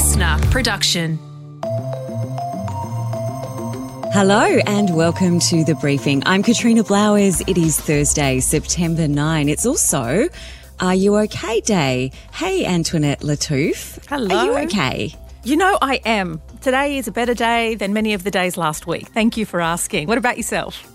listener production. Hello and welcome to the briefing. I'm Katrina Blowers. It is Thursday, September 9. It's also Are You OK Day. Hey, Antoinette Lattouf. Hello. Are you okay? You know, I am. Today is a better day than many of the days last week. Thank you for asking. What about yourself?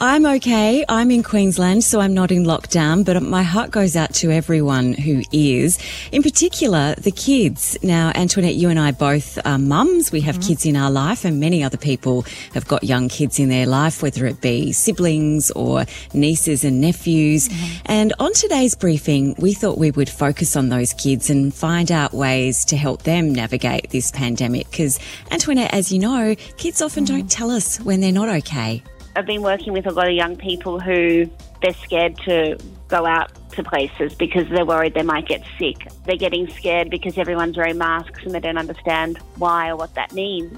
I'm okay. I'm in Queensland, so I'm not in lockdown, but my heart goes out to everyone who is, in particular the kids. Now, Antoinette, you and I both are mums. We have mm-hmm. kids in our life, and many other people have got young kids in their life, whether it be siblings or nieces and nephews. Mm-hmm. And on today's briefing, we thought we would focus on those kids and find out ways to help them navigate this pandemic. Because, Antoinette, as you know, kids often mm-hmm. don't tell us when they're not okay. I've been working with a lot of young people who they're scared to go out to places because they're worried they might get sick. They're getting scared because everyone's wearing masks and they don't understand why or what that means.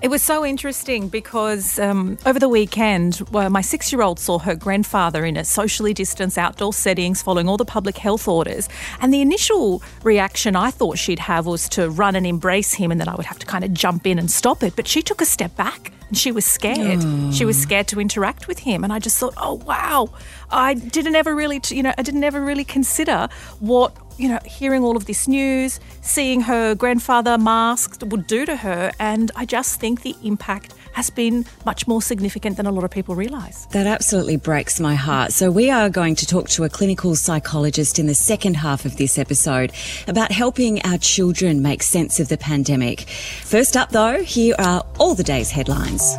It was so interesting because um, over the weekend, well, my six year old saw her grandfather in a socially distanced outdoor settings following all the public health orders. And the initial reaction I thought she'd have was to run and embrace him and then I would have to kind of jump in and stop it. But she took a step back and she was scared. Oh. She was oh. scared to interact with him. And I just thought, oh, wow. I didn't ever really, you know, I didn't ever really consider what you know, hearing all of this news, seeing her grandfather masked would do to her. And I just think the impact has been much more significant than a lot of people realise. That absolutely breaks my heart. So, we are going to talk to a clinical psychologist in the second half of this episode about helping our children make sense of the pandemic. First up, though, here are all the day's headlines.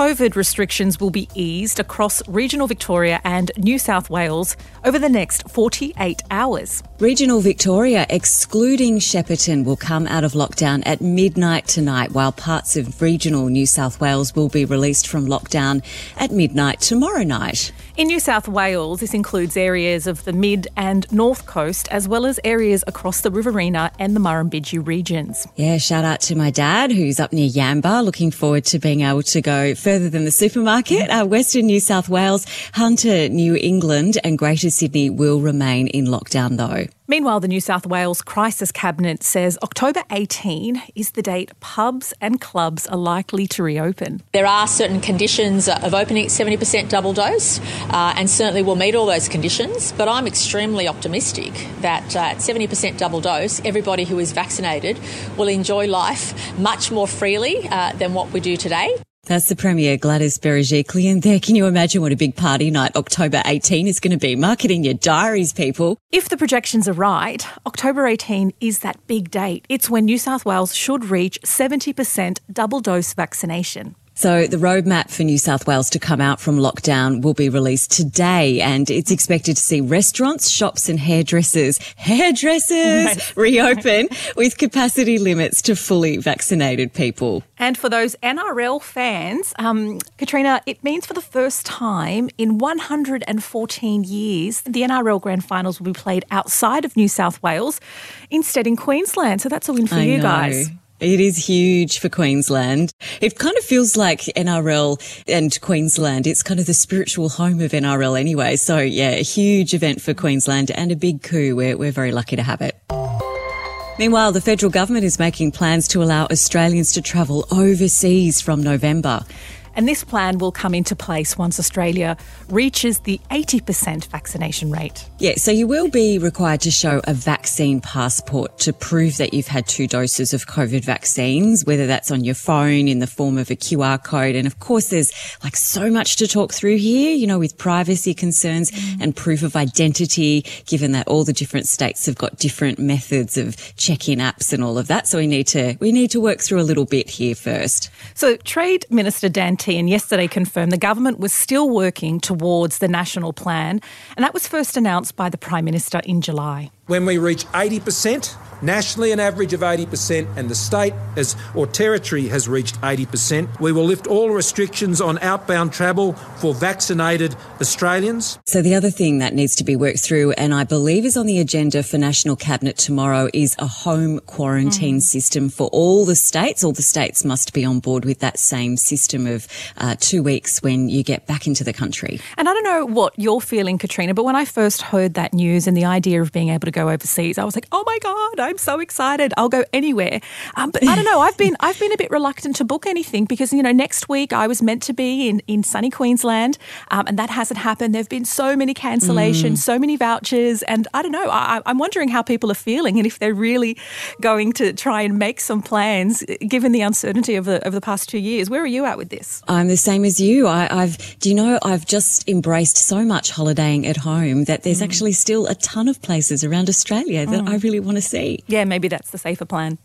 COVID restrictions will be eased across regional Victoria and New South Wales over the next 48 hours. Regional Victoria, excluding Shepparton, will come out of lockdown at midnight tonight, while parts of regional New South Wales will be released from lockdown at midnight tomorrow night. In New South Wales, this includes areas of the mid and north coast, as well as areas across the Riverina and the Murrumbidgee regions. Yeah, shout out to my dad, who's up near Yamba. Looking forward to being able to go further than the supermarket. Uh, Western New South Wales, Hunter, New England, and Greater Sydney will remain in lockdown, though. Meanwhile, the New South Wales Crisis Cabinet says October 18 is the date pubs and clubs are likely to reopen. There are certain conditions of opening at 70% double dose, uh, and certainly we'll meet all those conditions. But I'm extremely optimistic that uh, at 70% double dose, everybody who is vaccinated will enjoy life much more freely uh, than what we do today. Uh, That's the Premier Gladys Berejiklian there. Can you imagine what a big party night October 18 is going to be? Mark it in your diaries, people. If the projections are right, October 18 is that big date. It's when New South Wales should reach 70% double dose vaccination. So the roadmap for New South Wales to come out from lockdown will be released today and it's expected to see restaurants, shops and hairdressers, hairdressers right. reopen with capacity limits to fully vaccinated people. And for those NRL fans, um, Katrina, it means for the first time in 114 years, the NRL Grand Finals will be played outside of New South Wales instead in Queensland. So that's a win for I you know. guys. It is huge for Queensland. It kind of feels like NRL and Queensland. It's kind of the spiritual home of NRL anyway. So yeah, a huge event for Queensland and a big coup. We're, we're very lucky to have it. Meanwhile, the federal government is making plans to allow Australians to travel overseas from November. And this plan will come into place once Australia reaches the 80% vaccination rate. Yeah, so you will be required to show a vaccine passport to prove that you've had two doses of COVID vaccines, whether that's on your phone in the form of a QR code. And of course, there's like so much to talk through here, you know, with privacy concerns mm. and proof of identity, given that all the different states have got different methods of check-in apps and all of that. So we need to, we need to work through a little bit here first. So Trade Minister Dan and yesterday confirmed the government was still working towards the national plan, and that was first announced by the Prime Minister in July. When we reach 80%, nationally an average of 80%, and the state as, or territory has reached 80%. We will lift all restrictions on outbound travel for vaccinated Australians. So the other thing that needs to be worked through, and I believe is on the agenda for National Cabinet tomorrow, is a home quarantine mm. system for all the states. All the states must be on board with that same system of uh, two weeks when you get back into the country. And I don't know what you're feeling, Katrina, but when I first heard that news and the idea of being able to go overseas, I was like, oh my God, I'm so excited. I'll go anywhere. Um, but I don't know. I've been I've been a bit reluctant to book anything because you know next week I was meant to be in in sunny Queensland, um, and that hasn't happened. There've been so many cancellations, mm. so many vouchers, and I don't know. I, I'm wondering how people are feeling and if they're really going to try and make some plans given the uncertainty of the of the past two years. Where are you at with this? I'm the same as you. I, have do you know I've just embraced so much holidaying at home that there's mm. actually still a ton of places around Australia that. I hmm. really want to see. Yeah, maybe that's the safer plan.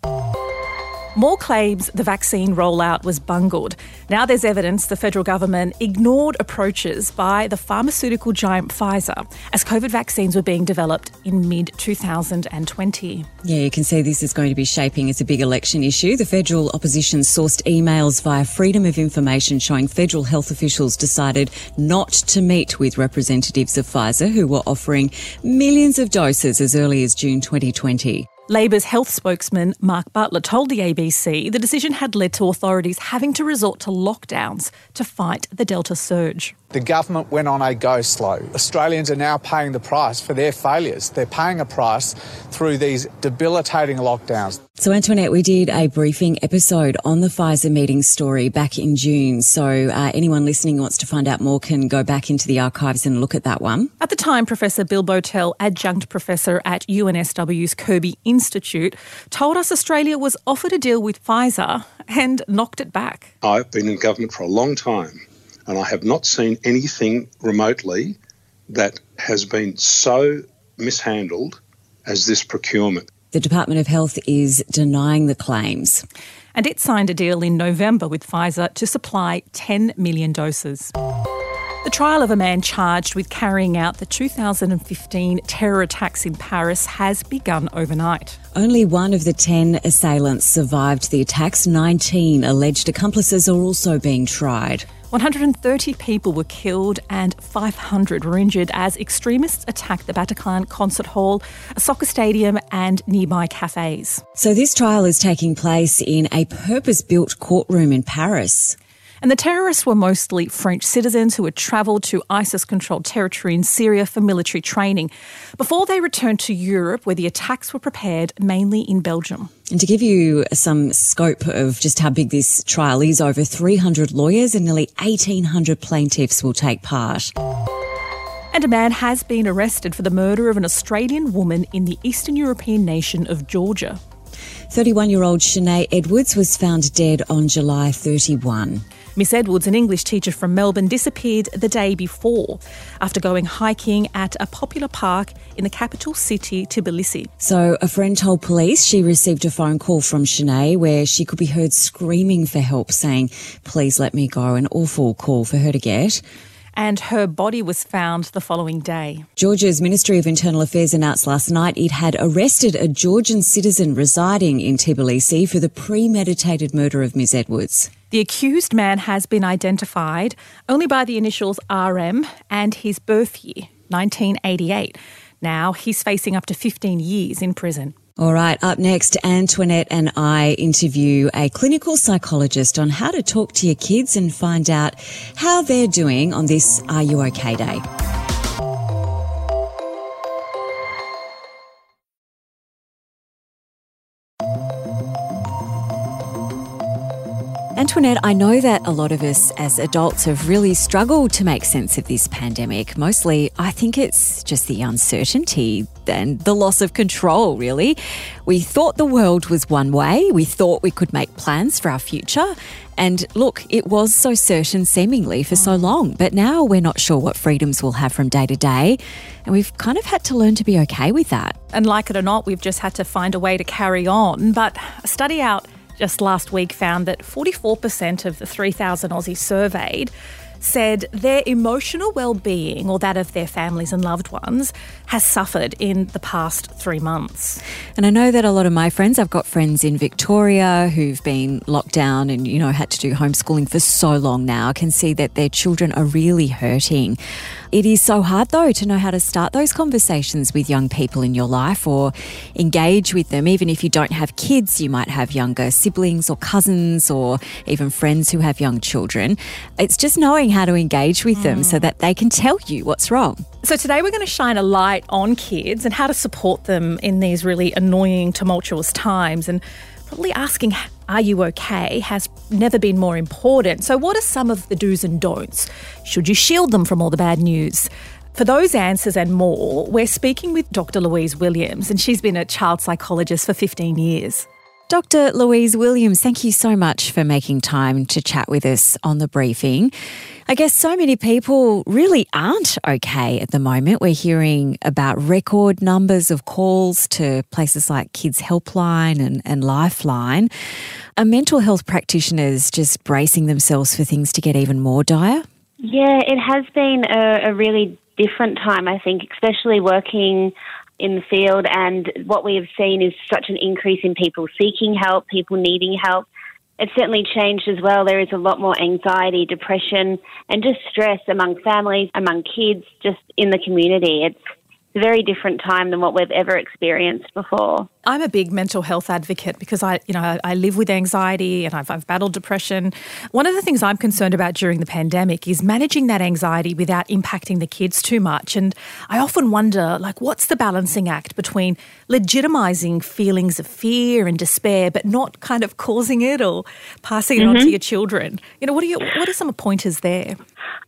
More claims the vaccine rollout was bungled. Now there's evidence the federal government ignored approaches by the pharmaceutical giant Pfizer as COVID vaccines were being developed in mid 2020. Yeah, you can see this is going to be shaping as a big election issue. The federal opposition sourced emails via Freedom of Information showing federal health officials decided not to meet with representatives of Pfizer who were offering millions of doses as early as June 2020. Labor's health spokesman Mark Butler told the ABC the decision had led to authorities having to resort to lockdowns to fight the Delta surge. The government went on a go slow. Australians are now paying the price for their failures. They're paying a price through these debilitating lockdowns. So, Antoinette, we did a briefing episode on the Pfizer meeting story back in June. So, uh, anyone listening wants to find out more can go back into the archives and look at that one. At the time, Professor Bill Bowtell, adjunct professor at UNSW's Kirby Institute, told us Australia was offered a deal with Pfizer and knocked it back. I've been in government for a long time and I have not seen anything remotely that has been so mishandled as this procurement. The Department of Health is denying the claims. And it signed a deal in November with Pfizer to supply 10 million doses. The trial of a man charged with carrying out the 2015 terror attacks in Paris has begun overnight. Only one of the 10 assailants survived the attacks. 19 alleged accomplices are also being tried. 130 people were killed and 500 were injured as extremists attacked the Bataclan concert hall, a soccer stadium, and nearby cafes. So, this trial is taking place in a purpose built courtroom in Paris. And the terrorists were mostly French citizens who had travelled to ISIS controlled territory in Syria for military training before they returned to Europe, where the attacks were prepared mainly in Belgium. And to give you some scope of just how big this trial is, over 300 lawyers and nearly 1,800 plaintiffs will take part. And a man has been arrested for the murder of an Australian woman in the Eastern European nation of Georgia. 31 year old Shanae Edwards was found dead on July 31. Miss Edwards, an English teacher from Melbourne, disappeared the day before after going hiking at a popular park in the capital city, Tbilisi. So, a friend told police she received a phone call from Shanae where she could be heard screaming for help, saying, Please let me go. An awful call for her to get and her body was found the following day. Georgia's Ministry of Internal Affairs announced last night it had arrested a Georgian citizen residing in Tbilisi for the premeditated murder of Ms. Edwards. The accused man has been identified only by the initials RM and his birth year, 1988. Now he's facing up to 15 years in prison. All right, up next, Antoinette and I interview a clinical psychologist on how to talk to your kids and find out how they're doing on this Are You OK Day. Antoinette, I know that a lot of us as adults have really struggled to make sense of this pandemic. Mostly, I think it's just the uncertainty and the loss of control, really. We thought the world was one way, we thought we could make plans for our future. And look, it was so certain seemingly for so long, but now we're not sure what freedoms we'll have from day to day. And we've kind of had to learn to be okay with that. And like it or not, we've just had to find a way to carry on. But a study out just last week found that 44% of the 3,000 Aussies surveyed said their emotional well-being or that of their families and loved ones has suffered in the past three months. And I know that a lot of my friends, I've got friends in Victoria who've been locked down and, you know, had to do homeschooling for so long now, can see that their children are really hurting. It is so hard, though, to know how to start those conversations with young people in your life or engage with them. Even if you don't have kids, you might have younger siblings or cousins or even friends who have young children. It's just knowing how to engage with mm. them so that they can tell you what's wrong. So, today we're going to shine a light on kids and how to support them in these really annoying, tumultuous times. And probably asking, Are you okay? has never been more important. So, what are some of the do's and don'ts? Should you shield them from all the bad news? For those answers and more, we're speaking with Dr. Louise Williams, and she's been a child psychologist for 15 years. Dr. Louise Williams, thank you so much for making time to chat with us on the briefing. I guess so many people really aren't okay at the moment. We're hearing about record numbers of calls to places like Kids Helpline and, and Lifeline. Are mental health practitioners just bracing themselves for things to get even more dire? Yeah, it has been a, a really different time, I think, especially working in the field. And what we have seen is such an increase in people seeking help, people needing help. It's certainly changed as well. There is a lot more anxiety, depression, and just stress among families, among kids, just in the community. It's a very different time than what we've ever experienced before. I'm a big mental health advocate because I, you know, I live with anxiety and I've, I've battled depression. One of the things I'm concerned about during the pandemic is managing that anxiety without impacting the kids too much. And I often wonder, like, what's the balancing act between legitimizing feelings of fear and despair, but not kind of causing it or passing it mm-hmm. on to mm-hmm. your children? You know, what are your, what are some pointers there?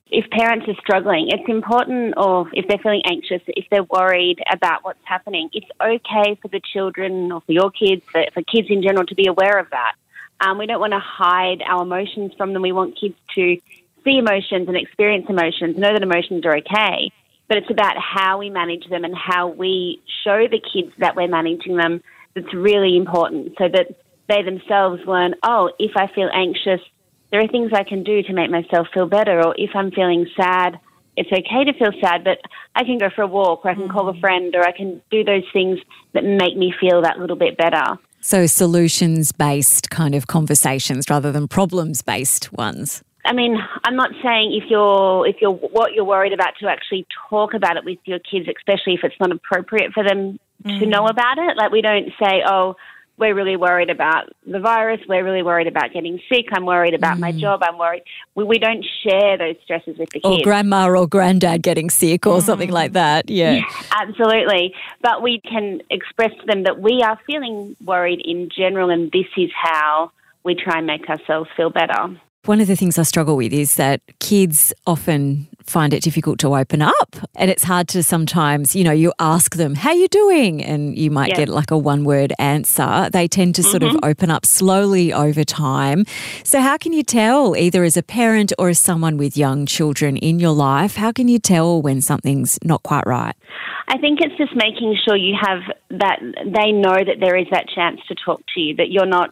If parents are struggling, it's important, or if they're feeling anxious, if they're worried about what's happening, it's okay for the children or for your kids, for, kids in general, to be aware of that. Um, we don't want to hide our emotions from them. We want kids to see emotions and experience emotions, know that emotions are okay. But it's about how we manage them and how we show the kids that we're managing them that's really important so that they themselves learn, oh, if I feel anxious, there are things I can do to make myself feel better. Or if I'm feeling sad, it's okay to feel sad, but I can go for a walk or I can call a mm. friend or I can do those things that make me feel that little bit better. So, solutions based kind of conversations rather than problems based ones. I mean, I'm not saying if you're if you're what you're worried about to actually talk about it with your kids, especially if it's not appropriate for them mm. to know about it. Like we don't say, "Oh, we're really worried about the virus. We're really worried about getting sick. I'm worried about mm. my job. I'm worried. We, we don't share those stresses with the kids. Or grandma or granddad getting sick or mm. something like that. Yeah. yeah. Absolutely. But we can express to them that we are feeling worried in general, and this is how we try and make ourselves feel better. One of the things I struggle with is that kids often find it difficult to open up. And it's hard to sometimes, you know, you ask them, how you doing? And you might get like a one word answer. They tend to sort mm-hmm. of open up slowly over time. So how can you tell either as a parent or as someone with young children in your life, how can you tell when something's not quite right? I think it's just making sure you have that they know that there is that chance to talk to you, that you're not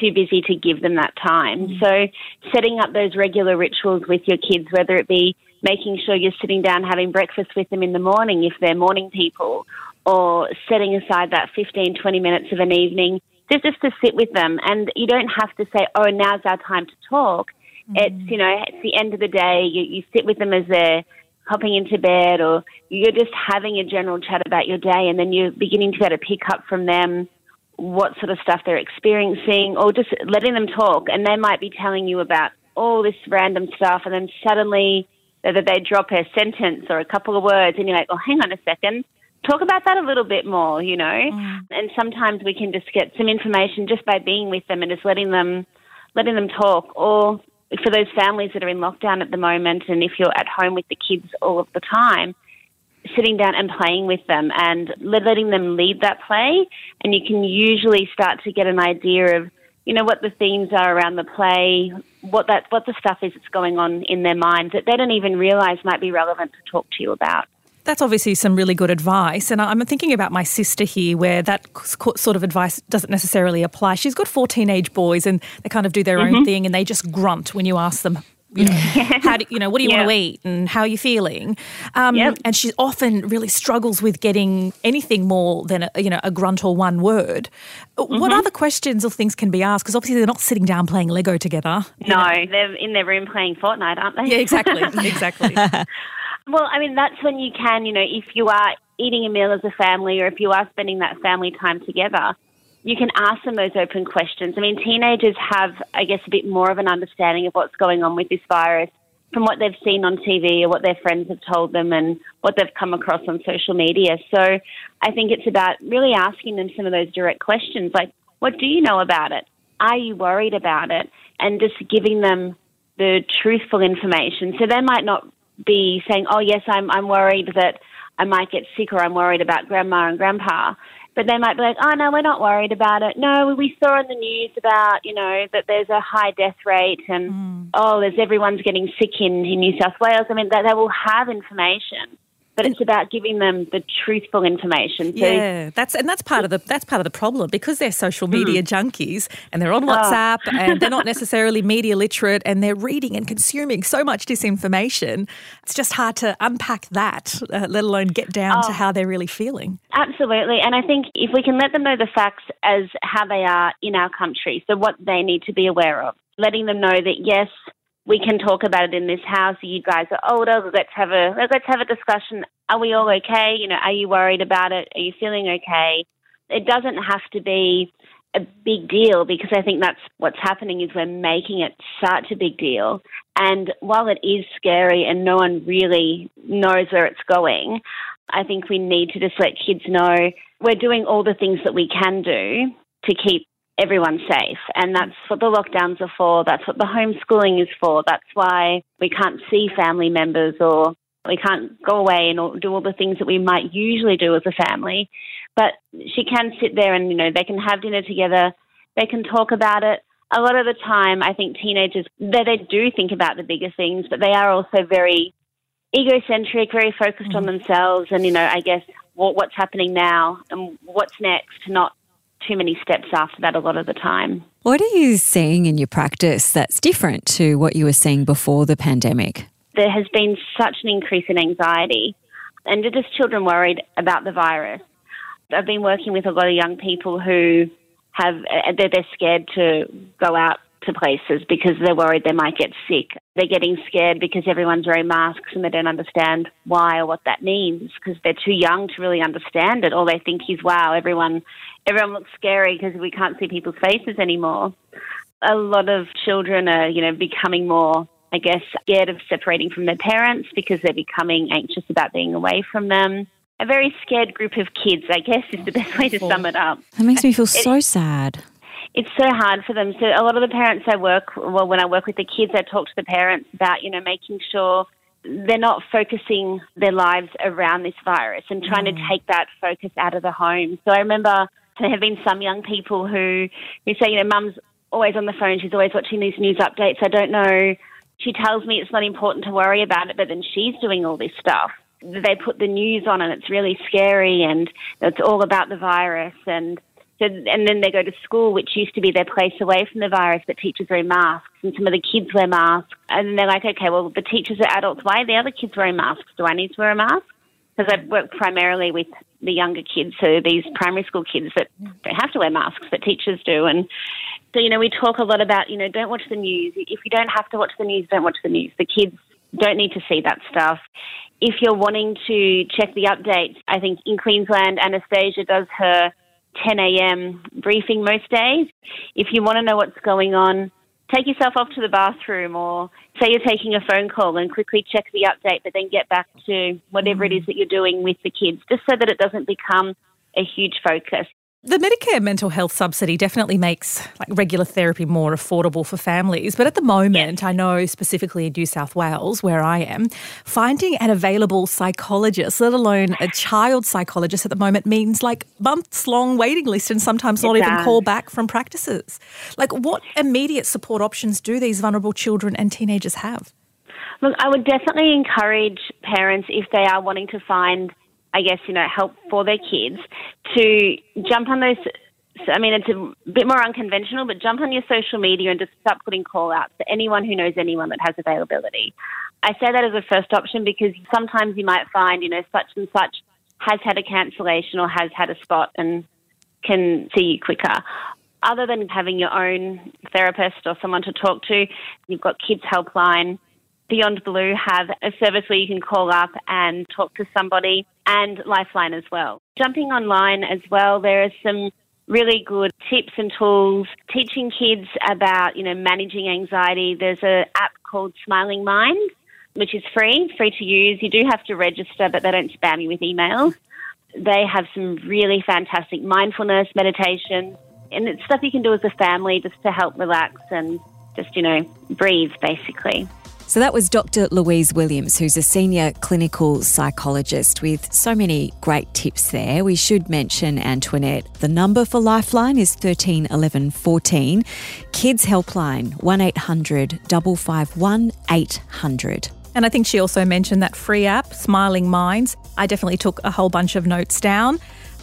too busy to give them that time. Mm. So, setting up those regular rituals with your kids, whether it be making sure you're sitting down having breakfast with them in the morning if they're morning people, or setting aside that 15, 20 minutes of an evening just, just to sit with them. And you don't have to say, oh, now's our time to talk. Mm. It's, you know, it's the end of the day. You, you sit with them as they're hopping into bed or you're just having a general chat about your day and then you're beginning to be able to pick up from them what sort of stuff they're experiencing or just letting them talk and they might be telling you about all this random stuff and then suddenly that they drop a sentence or a couple of words and you're like, oh, hang on a second. Talk about that a little bit more, you know. Mm. And sometimes we can just get some information just by being with them and just letting them letting them talk. Or for those families that are in lockdown at the moment and if you're at home with the kids all of the time, sitting down and playing with them and letting them lead that play. And you can usually start to get an idea of, you know, what the themes are around the play, what that what the stuff is that's going on in their minds that they don't even realise might be relevant to talk to you about. That's obviously some really good advice. And I'm thinking about my sister here, where that sort of advice doesn't necessarily apply. She's got four teenage boys, and they kind of do their mm-hmm. own thing, and they just grunt when you ask them you know, how do, you know, what do you Yeah. want to eat and how are you feeling? Um, Yep. And she often really struggles with getting anything more than a, you know a grunt or one word. What Mm-hmm. other questions or things can be asked? Because obviously they're not sitting down playing Lego together. No, know. they're in their room playing Fortnite, aren't they? Yeah, exactly, exactly. Well, I mean, that's when you can, you know, if you are eating a meal as a family or if you are spending that family time together, you can ask them those open questions. I mean, teenagers have, I guess, a bit more of an understanding of what's going on with this virus from what they've seen on TV or what their friends have told them and what they've come across on social media. So I think it's about really asking them some of those direct questions like, what do you know about it? Are you worried about it? And just giving them the truthful information. So they might not be saying, "Oh, yes, I'm I'm worried that I might get sick, or I'm worried about grandma and grandpa." But they might be like, "Oh no, we're not worried about it. No, we saw on the news about you know that there's a high death rate, and mm. oh, there's everyone's getting sick in, in New South Wales. I mean, that they will have information, but it's about giving them the truthful information. So Yeah, that's and that's part of the that's part of the problem because they're social media junkies and they're on Oh. WhatsApp and they're not necessarily media literate and they're reading and consuming so much disinformation. It's just hard to unpack that, uh, let alone get down to how they're really feeling. Absolutely. And I think if we can let them know the facts as how they are in our country, so what they need to be aware of, letting them know that yes, we can talk about it in this house. You guys are older. Let's have a let's have a discussion. Are we all okay? You know, are you worried about it? Are you feeling okay? It doesn't have to be a big deal because I think that's what's happening is we're making it such a big deal. And while it is scary and no one really knows where it's going, I think we need to just let kids know we're doing all the things that we can do to keep everyone safe. And that's what the lockdowns are for. That's what the homeschooling is for. That's why we can't see family members or we can't go away and do all the things that we might usually do as a family. But she can sit there and, you know, they can have dinner together. They can talk about it. A lot of the time, I think teenagers, they, they do think about the bigger things, but they are also very egocentric, very focused on mm-hmm. themselves, and you know, I guess what, what's happening now and what's next. Not too many steps after that. A lot of the time. What are you seeing in your practice that's different to what you were seeing before the pandemic? There has been such an increase in anxiety, and just children worried about the virus. I've been working with a lot of young people who have they're, they're scared to go out to places because they're worried they might get sick. They're getting scared because everyone's wearing masks and they don't understand why or what that means because they're too young to really understand it. All they think is, "Wow, everyone, everyone looks scary because we can't see people's faces anymore." A lot of children are, you know, becoming more, I guess, scared of separating from their parents because they're becoming anxious about being away from them. A very scared group of kids, I guess, is the best way to sum it up That makes me feel so sad. It's so hard for them. So a lot of the parents I work, well, when I work with the kids, I talk to the parents about, you know, making sure they're not focusing their lives around this virus and trying to mm. take that focus out of the home. So I remember there have been some young people who, who say, you know, mum's always on the phone. She's always watching these news updates. I don't know. She tells me it's not important to worry about it, but then she's doing all this stuff. They put the news on and it's really scary and it's all about the virus and so, and then they go to school, which used to be their place away from the virus, but teachers wear masks, and some of the kids wear masks. And they're like, okay, well, the teachers are adults. Why are the other kids wearing masks? Do I need to wear a mask? Because I work primarily with the younger kids, so these primary school kids that don't have to wear masks, but teachers do. And so, you know, we talk a lot about, you know, don't watch the news. If you don't have to watch the news, don't watch the news. The kids don't need to see that stuff. If you're wanting to check the updates, I think in Queensland, Annastacia does her 10 a.m. briefing most days. If you want to know what's going on, take yourself off to the bathroom or say you're taking a phone call and quickly check the update, but then get back to whatever it is mm. that you're doing with the kids, just so that it doesn't become a huge focus. The Medicare mental health subsidy definitely makes like regular therapy more affordable for families. But at the moment, I know specifically in New South Wales, where I am, finding an available psychologist, let alone a child psychologist at the moment, means like months long waiting list and sometimes not even call back from practices. Like, what immediate support options do these vulnerable children and teenagers have? Look, I would definitely encourage parents if they are wanting to find, I guess, you know, help for their kids to jump on those I mean, it's a bit more unconventional, but jump on your social media and just start putting call outs to anyone who knows anyone that has availability. I say that as a first option because sometimes you might find, you know, such and such has had a cancellation or has had a spot and can see you quicker. Other than having your own therapist or someone to talk to, you've got Kids Helpline. Beyond Blue have a service where you can call up and talk to somebody and Lifeline as well. Jumping online as well, there are some really good tips and tools teaching kids about, you know, managing anxiety. There's an app called Smiling Mind, which is free, free to use. You do have to register, but they don't spam you with emails. They have some really fantastic mindfulness meditation, and it's stuff you can do as a family just to help relax and just, you know, breathe basically. So that was Dr. Louise Williams, who's a senior clinical psychologist with so many great tips there. We should mention, Antoinette, the number for Lifeline is 13 11 14. Kids Helpline, 1 800 551 800. And I think she also mentioned that free app, Smiling Minds. I definitely took a whole bunch of notes down.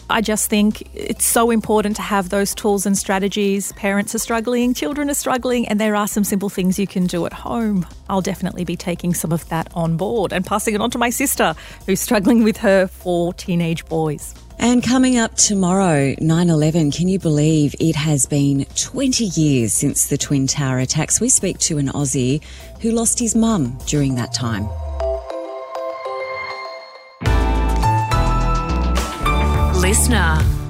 I just think it's so important to have those tools and strategies. Parents are struggling, children are struggling, and there are some simple things you can do at home. I'll definitely be taking some of that on board and passing it on to my sister, who's struggling with her four teenage boys. And coming up tomorrow, 9 11, can you believe it has been 20 years since the Twin Tower attacks? We speak to an Aussie who lost his mum during that time. Listener.